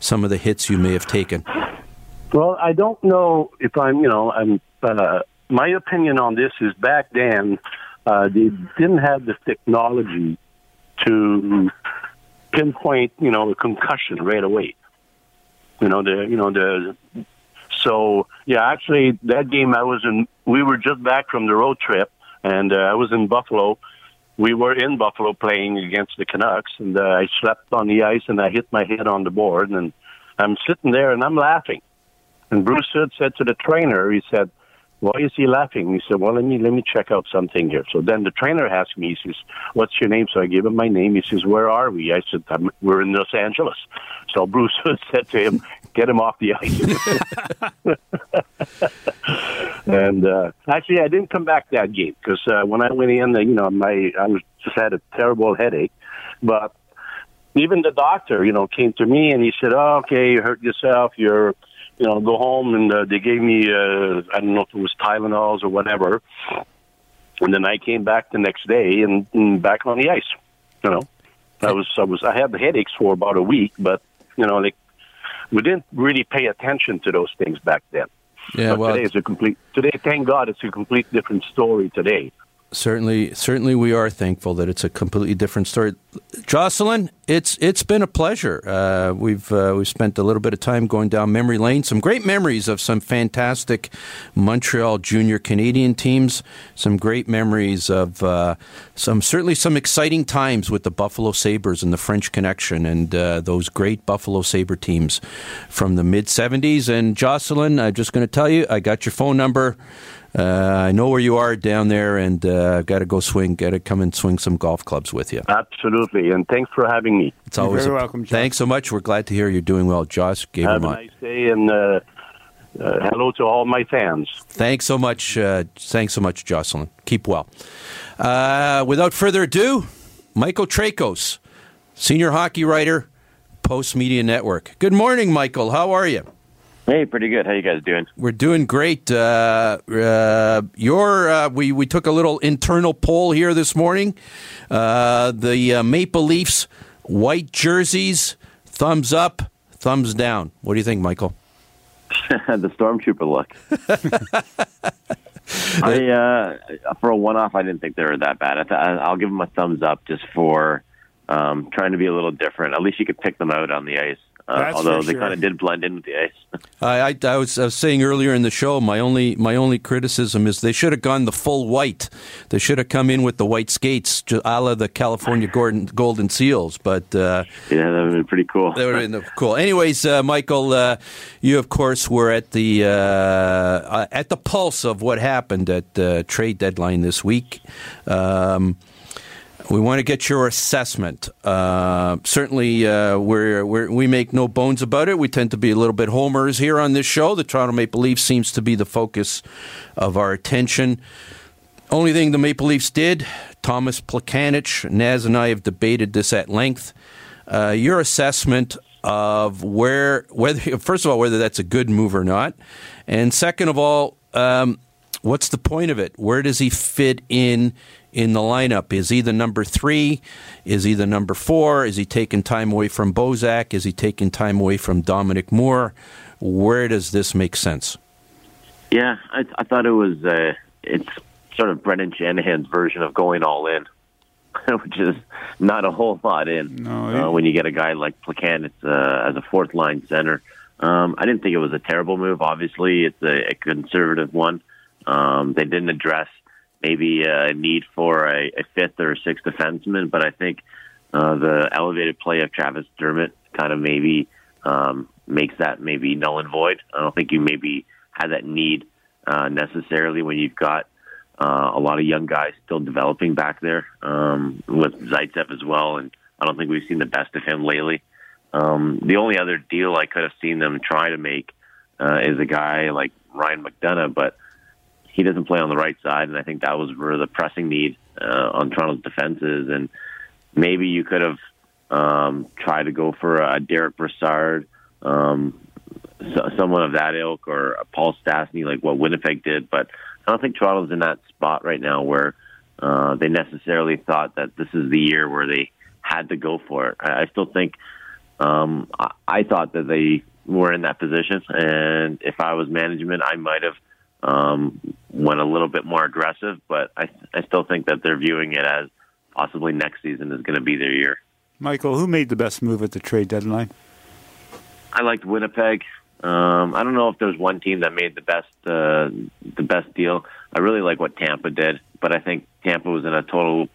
some of the hits you may have taken? Well, I don't know if I'm you know I'm my opinion on this is back then uh, they didn't have the technology to pinpoint, you know, a concussion right away. You know, the, you know, the, so yeah, actually that game I was in, we were just back from the road trip and uh, I was in Buffalo. We were in Buffalo playing against the Canucks and uh, I slept on the ice and I hit my head on the board and I'm sitting there and I'm laughing. And Bruce Hood said to the trainer, he said, why is he laughing? He said, well, let me, let me check out something here. So then the trainer asked me, he says, what's your name? So I gave him my name. He says, where are we? I said, we're in Los Angeles. So *laughs* Bruce *laughs* said to him, get him off the ice. *laughs* and uh, actually, I didn't come back that game because uh, when I went in, you know, my I was just had a terrible headache. But even the doctor, you know, came to me and he said, oh, "Okay, you hurt yourself. You're you know, go home and uh, they gave me, uh, I don't know if it was Tylenols or whatever. And then I came back the next day and, and back on the ice. You know, I was, I was, I had the headaches for about a week, but you know, like we didn't really pay attention to those things back then. Yeah, but well, today it's a complete. Today, thank God, it's a complete different story today. Certainly, certainly, we are thankful that it's a completely different story. Jocelyn, it's it's been a pleasure. Uh, we've uh, we've spent a little bit of time going down memory lane. Some great memories of some fantastic Montreal junior Canadian teams. Some great memories of uh, some certainly some exciting times with the Buffalo Sabres and the French Connection and uh, those great Buffalo Sabre teams from the mid '70s. And Jocelyn, I'm just going to tell you, I got your phone number. Uh, I know where you are down there, and uh, got to go swing. Got to come and swing some golf clubs with you. Absolutely, and thanks for having me. It's always You're a, welcome, Josh. Thanks so much. We're glad to hear you're doing well, Josh. Guevremont. Have a nice day, and uh, uh, hello to all my fans. Thanks so much. Uh, thanks so much, Jocelyn. Keep well. Uh, without further ado, Michael Traikos, senior hockey writer, Post Media Network. Good morning, Michael. How are you? Hey, pretty good. How you guys doing? We're doing great. Uh, uh, your uh, we we took a little internal poll here this morning. Uh, the uh, Maple Leafs white jerseys, thumbs up, thumbs down. What do you think, Michael? *laughs* the stormtrooper look. I uh, for a one-off, I didn't think they were that bad. I th- I'll give them a thumbs up just for um, trying to be a little different. At least you could pick them out on the ice. Uh, although they sure. kind of did blend in with the ice. *laughs* I, I, I, was, I was saying earlier in the show, my only my only criticism is they should have gone the full white. They should have come in with the white skates, ju- a la the California Gordon, Golden Seals. But uh, yeah, that would have been pretty cool. they were in the, cool. Anyways, uh, Michael, uh, you of course were at the uh, uh, at the pulse of what happened at the trade deadline this week. Um, we want to get your assessment. Uh, certainly, uh, we're, we're, we make no bones about it. We tend to be a little bit homers here on this show. The Toronto Maple Leafs seems to be the focus of our attention. Only thing the Maple Leafs did, Tomas Plekanec, Naz and I have debated this at length. Uh, your assessment of where, whether first of all, whether that's a good move or not, and second of all, um, what's the point of it? Where does he fit in in the lineup? Is he the number three? Is he the number four? Is he taking time away from Bozak? Is he taking time away from Dominic Moore? Where does this make sense? Yeah, I, I thought it was uh, it's sort of Brendan Shanahan's version of going all in, *laughs* which is not a whole lot in. No, uh, when you get a guy like Plekanec uh, as a fourth line center. Um, I didn't think it was a terrible move. Obviously, it's a, a conservative one. Um, they didn't address maybe a need for a, a fifth or a sixth defenseman, but I think uh, the elevated play of Travis Dermott kind of maybe um, makes that maybe null and void. I don't think you maybe have that need uh, necessarily when you've got uh, a lot of young guys still developing back there um, with Zaitsev as well, and I don't think we've seen the best of him lately. Um, the only other deal I could have seen them try to make uh, is a guy like Ryan McDonagh, but he doesn't play on the right side, and I think that was where the pressing need uh, on Toronto's defenses. And maybe you could have um, tried to go for a Derek Brassard, um, so, someone of that ilk, or a Paul Stastny, like what Winnipeg did. But I don't think Toronto's in that spot right now where uh, they necessarily thought that this is the year where they had to go for it. I, I still think um, I, I thought that they were in that position, and if I was management, I might have um, went a little bit more aggressive. But I, I still think that they're viewing it as possibly next season is going to be their year. Michael, who made the best move at the trade deadline? I liked Winnipeg. Um, I don't know if there's one team that made the best uh, the best deal. I really like what Tampa did, but I think Tampa was in a total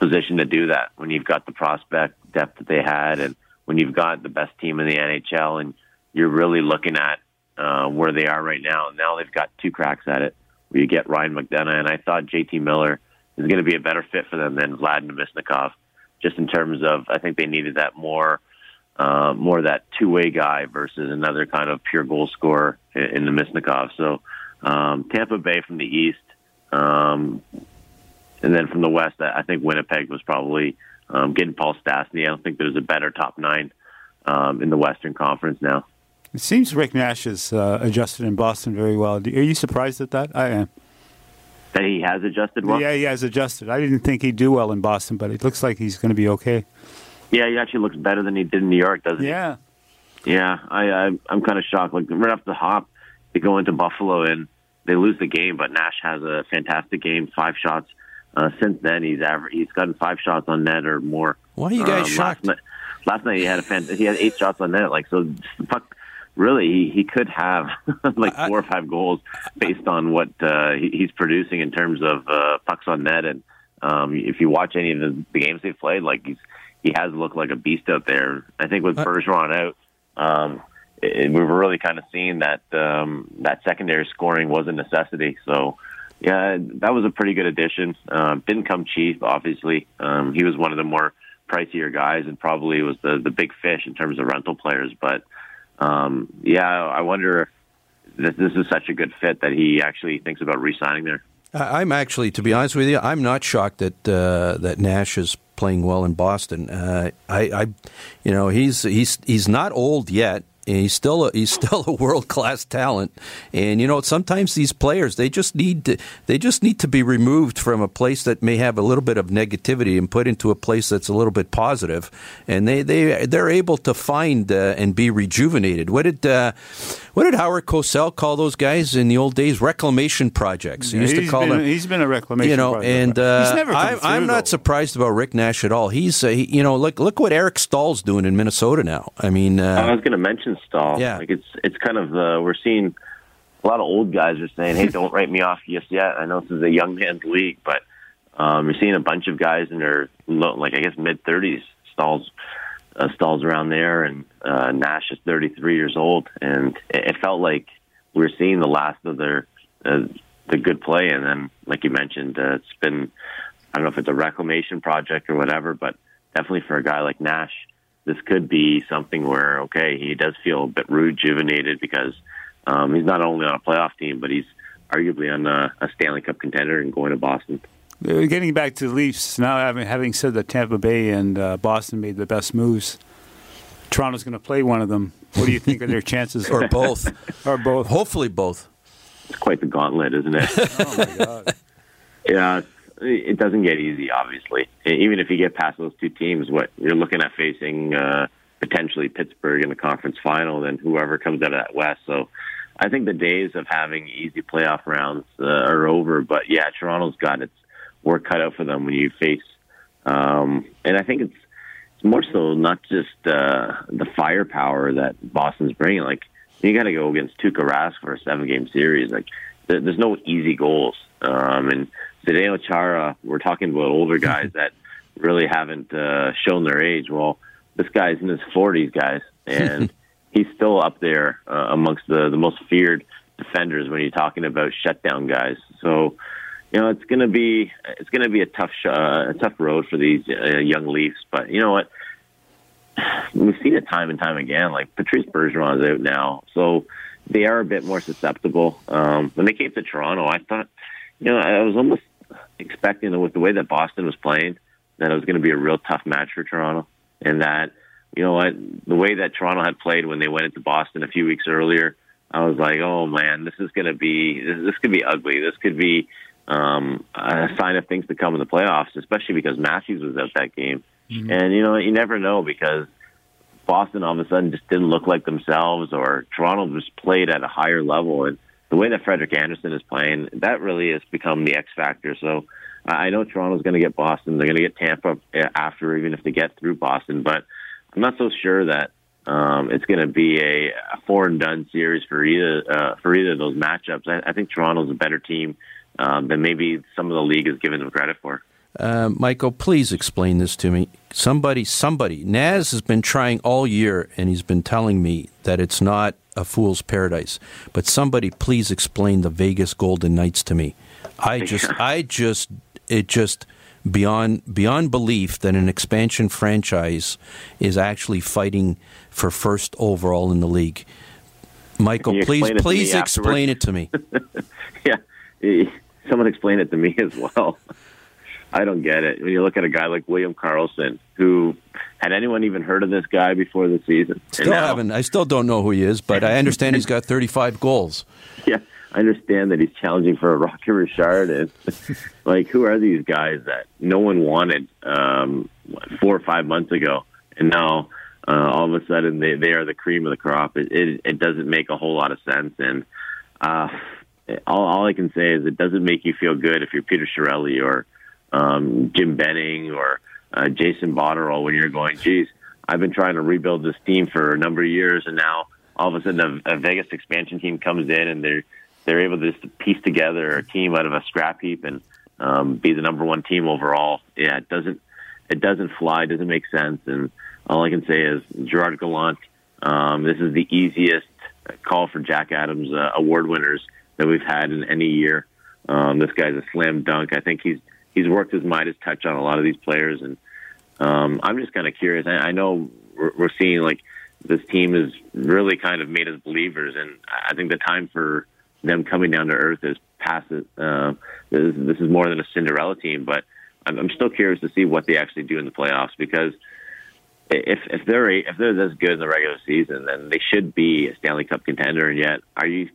position to do that when you've got the prospect depth that they had, and when you've got the best team in the NHL, and you're really looking at uh, where they are right now. Now they've got two cracks at it. Where you get Ryan McDonagh, and I thought JT Miller is going to be a better fit for them than Vlad Namestnikov, just in terms of I think they needed that more uh, more that two way guy versus another kind of pure goal scorer in, in the Namestnikov. So um, Tampa Bay from the east, um, and then from the west, I think Winnipeg was probably um, getting Paul Stastny. I don't think there's a better top nine um, in the Western Conference now. It seems Rick Nash has uh, adjusted in Boston very well. Are you surprised at that? I am. That he has adjusted well? Yeah, he has adjusted. I didn't think he'd do well in Boston, but it looks like he's going to be okay. Yeah, he actually looks better than he did in New York, doesn't yeah. he? Yeah. I, I I'm kind of shocked. Like right off the hop, they go into Buffalo and they lose the game, but Nash has a fantastic game, five shots. Uh, since then, he's aver- he's gotten five shots on net or more. Why are you guys um, shocked? Last night, last night he had a fan- he had eight shots on net. Like so, fuck. Really, he, he could have *laughs* like four or five goals based on what uh, he, he's producing in terms of uh, pucks on net. And um, if you watch any of the, the games they've played, like he's he has looked like a beast out there. I think with Bergeron out, um, it, we were really kind of seeing that um, that secondary scoring was a necessity. So, yeah, that was a pretty good addition. Uh, didn't come cheap, obviously. Um, he was one of the more pricier guys, and probably was the the big fish in terms of rental players. But um, yeah, I wonder if this, this is such a good fit that he actually thinks about re-signing there. I'm actually, to be honest with you, I'm not shocked that uh, that Nash is playing well in Boston. Uh, I, I, you know, he's he's he's not old yet. And he's still a, he's *laughs* still a world class talent, and you know sometimes these players they just need to they just need to be removed from a place that may have a little bit of negativity and put into a place that's a little bit positive, and they they they're able to find uh, and be rejuvenated. What did uh, what did Howard Cosell call those guys in the old days? Reclamation projects. He yeah, used to call been, them. He's been a reclamation. You know, project. and uh, he's never come I'm, I'm not surprised about Rick Nash at all. He's, uh, he, you know, look look what Eric Staal's doing in Minnesota now. I mean, I uh, was going to mention Staal. Yeah. like it's it's kind of uh, we're seeing a lot of old guys are saying, "Hey, don't write me off just yet." I know this is a young man's league, but um, you're seeing a bunch of guys in their low, like I guess mid thirties. Staal's uh, Staal's around there, and uh, Nash is 33 years old, and it, it felt like we were seeing the last of their uh, the good play. And then, like you mentioned, uh, it's been I don't know if it's a reclamation project or whatever, but definitely for a guy like Nash, this could be something where okay, he does feel a bit rejuvenated because um, he's not only on a playoff team, but he's arguably on a, a Stanley Cup contender and going to Boston. Uh, Getting back to the Leafs now, having having said that Tampa Bay and uh, Boston made the best moves, Toronto's going to play one of them. What do you think of their *laughs* chances? or both, *laughs* or both? hopefully both. It's quite the gauntlet, isn't it? *laughs* Oh my God! Yeah, it's- it doesn't get easy. Obviously, even if you get past those two teams, what you're looking at facing uh, potentially Pittsburgh in the conference final, then whoever comes out of that West. So I think the days of having easy playoff rounds uh, are over. But yeah, Toronto's got its work cut out for them when you face, um, and I think it's it's more so not just uh, the firepower that Boston's bringing. Like you got to go against Tuukka Rask for a seven game series. Like there's no easy goals. Um, and Zdeno Chara, we're talking about older guys that *laughs* really haven't uh, shown their age. Well, this guy's in his 40s, guys, and *laughs* he's still up there uh, amongst the the most feared defenders when you're talking about shutdown guys. So, you know, it's going to be it's going to be a tough sh- uh, a tough road for these uh, young Leafs. But you know what? *sighs* We've seen it time and time again. Like Patrice Bergeron is out now, so they are a bit more susceptible. Um, when they came to Toronto, I thought, you know, I was almost expecting that with the way that Boston was playing, that it was going to be a real tough match for Toronto, and that you know what, the way that Toronto had played when they went into Boston a few weeks earlier, I was like, oh man, this is going to be this, this could be ugly. This could be um, a sign of things to come in the playoffs, especially because Matthews was out that game. Mm-hmm. And you know, you never know because Boston all of a sudden just didn't look like themselves, or Toronto just played at a higher level. And the way that Frederik Andersen is playing, that really has become the X factor. So I know Toronto's going to get Boston. They're going to get Tampa after, even if they get through Boston. But I'm not so sure that um, it's going to be a, a four and done series for either uh, for either of those matchups. I, I think Toronto's a better team um, than maybe some of the league is giving them credit for. Uh, Michael, please explain this to me. Somebody, somebody, Naz has been trying all year, and he's been telling me that it's not a fool's paradise. But somebody, please explain the Vegas Golden Knights to me. I *laughs* just, I just, it just beyond beyond belief that an expansion franchise is actually fighting for first overall in the league. Michael, please, please explain it to me. *laughs* yeah, eh, someone explain it to me as well. I don't get it. When you look at a guy like William Karlsson, who had anyone even heard of this guy before the season? Still now, haven't. I still don't know who he is, but I understand he's got 35 goals. *laughs* Yeah, I understand that he's challenging for a Rocket Richard, and *laughs* like, who are these guys that no one wanted um, four or five months ago, and now uh, all of a sudden they they are the cream of the crop? It it, it doesn't make a whole lot of sense, and uh, all all I can say is it doesn't make you feel good if you're Peter Chiarelli or um, Jim Benning or uh, Jason Botterill when you're going, geez, I've been trying to rebuild this team for a number of years, and now all of a sudden a, a Vegas expansion team comes in and they're they're able to just piece together a team out of a scrap heap and um, be the number one team overall. Yeah, it doesn't it doesn't fly, it doesn't make sense, and all I can say is Gerard Gallant. Um, this is the easiest call for Jack Adams uh, award winners that we've had in any year. Um, this guy's a slam dunk. I think he's he's worked his Midas touch on a lot of these players, and um, I'm just kind of curious. I, I know we're, we're seeing like this team is really kind of made us believers, and I think the time for them coming down to earth is past. Uh, this, this is more than a Cinderella team, but I'm, I'm still curious to see what they actually do in the playoffs because if if they're if they're this good in the regular season, then they should be a Stanley Cup contender. And yet, are you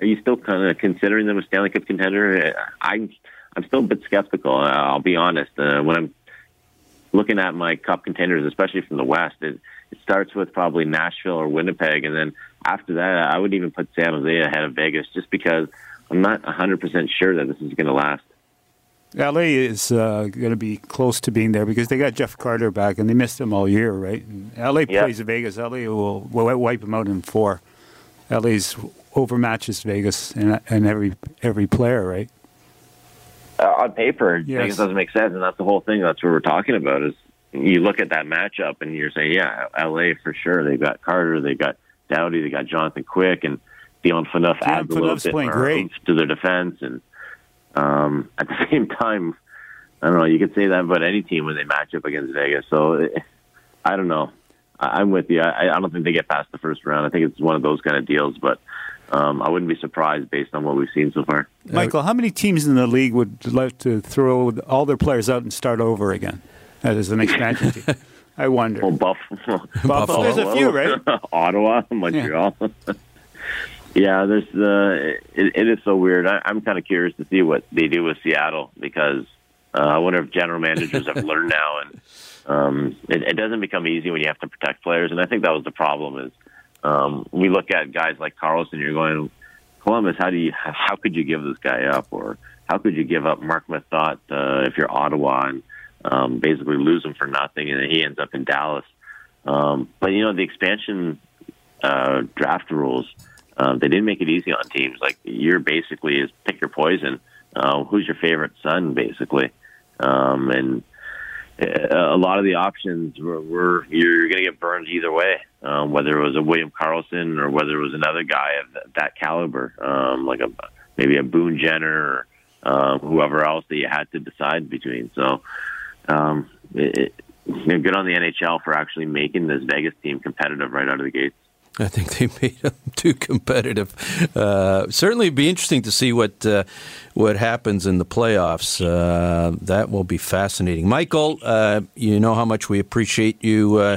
are you still kind of considering them a Stanley Cup contender? I I'm still a bit skeptical. I'll be honest. Uh, when I'm looking at my cup contenders, especially from the West, it, it starts with probably Nashville or Winnipeg, and then after that, I would even put San Jose ahead of Vegas, just because I'm not 100% sure that this is going to last. LA is uh, going to be close to being there because they got Jeff Carter back and they missed him all year, right? And LA plays Vegas. LA will, will wipe them out in four. LA's overmatches Vegas and, and every every player, right? Uh, on paper, yes. doesn't make sense, and that's the whole thing. That's what we're talking about. Is you look at that matchup and you're saying, yeah, L.A. for sure. They've got Carter, they got Doughty, they got Jonathan Quick, and Dion Phaneuf adds a little bit more to their defense. And um, *laughs* at the same time, I don't know. You could say that about any team when they match up against Vegas. So I don't know. I'm with you. I, I don't think they get past the first round. I think it's one of those kind of deals, but um, I wouldn't be surprised based on what we've seen so far. Michael, how many teams in the league would like to throw all their players out and start over again as an expansion team? I wonder. Well, *laughs* Buffalo. Buffalo. There's a few, right? *laughs* Ottawa, Montreal. Yeah, *laughs* yeah there's uh, it, it is so weird. I, I'm kind of curious to see what they do with Seattle because uh, I wonder if general managers have learned now, and um, it, it doesn't become easy when you have to protect players. And I think that was the problem is – um, we look at guys like Karlsson, you're going, Columbus, how do you how could you give this guy up, or how could you give up Marc Methot uh, if you're Ottawa and um, basically lose him for nothing, and then he ends up in Dallas? Um, but you know the expansion uh, draft rules, uh, they didn't make it easy on teams. Like you're basically is pick your poison. Uh, who's your favorite son, basically, um, and a lot of the options were, were you're going to get burned either way, um, whether it was a William Karlsson or whether it was another guy of that, that caliber, um, like a maybe a Boone Jenner or um, whoever else that you had to decide between. So, um, it, it, good on the NHL for actually making this Vegas team competitive right out of the gates. I think they *laughs* made them too competitive. Uh, certainly, it'd be interesting to see what uh, what happens in the playoffs. Uh, that will be fascinating. Michael, uh, you know how much we appreciate you uh,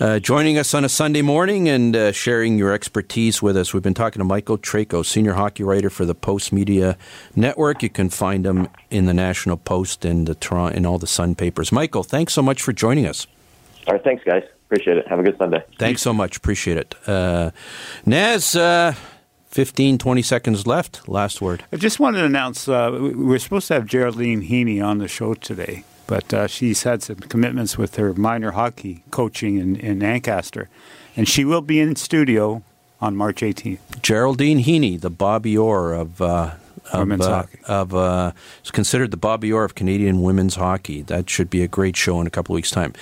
uh, joining us on a Sunday morning and sharing your expertise with us. We've been talking to Michael Traikos, senior hockey writer for the Post Media Network. You can find him in the National Post and the Toronto and all the Sun papers. Michael, thanks so much for joining us. All right, thanks, guys. Appreciate it. Have a good Sunday. Thanks so much. Appreciate it. Uh, Naz, uh, 15, 20 seconds left. Last word. I just wanted to announce uh, we're supposed to have Geraldine Heaney on the show today, but uh, she's had some commitments with her minor hockey coaching in, in Ancaster, and she will be in studio on March 18th. Geraldine Heaney, the Bobby Orr of uh, of, women's uh, hockey. Of uh, it's considered the Bobby Orr of Canadian women's hockey. That should be a great show in a couple of weeks' time.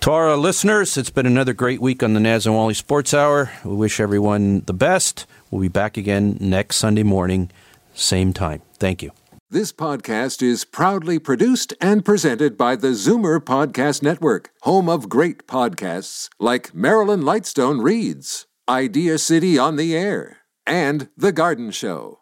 To our listeners, it's been another great week on the Naz and Wally Sports Hour. We wish everyone the best. We'll be back again next Sunday morning, same time. Thank you. This podcast is proudly produced and presented by the Zoomer Podcast Network, home of great podcasts like Marilyn Lightstone Reads, Idea City on the Air, and The Garden Show.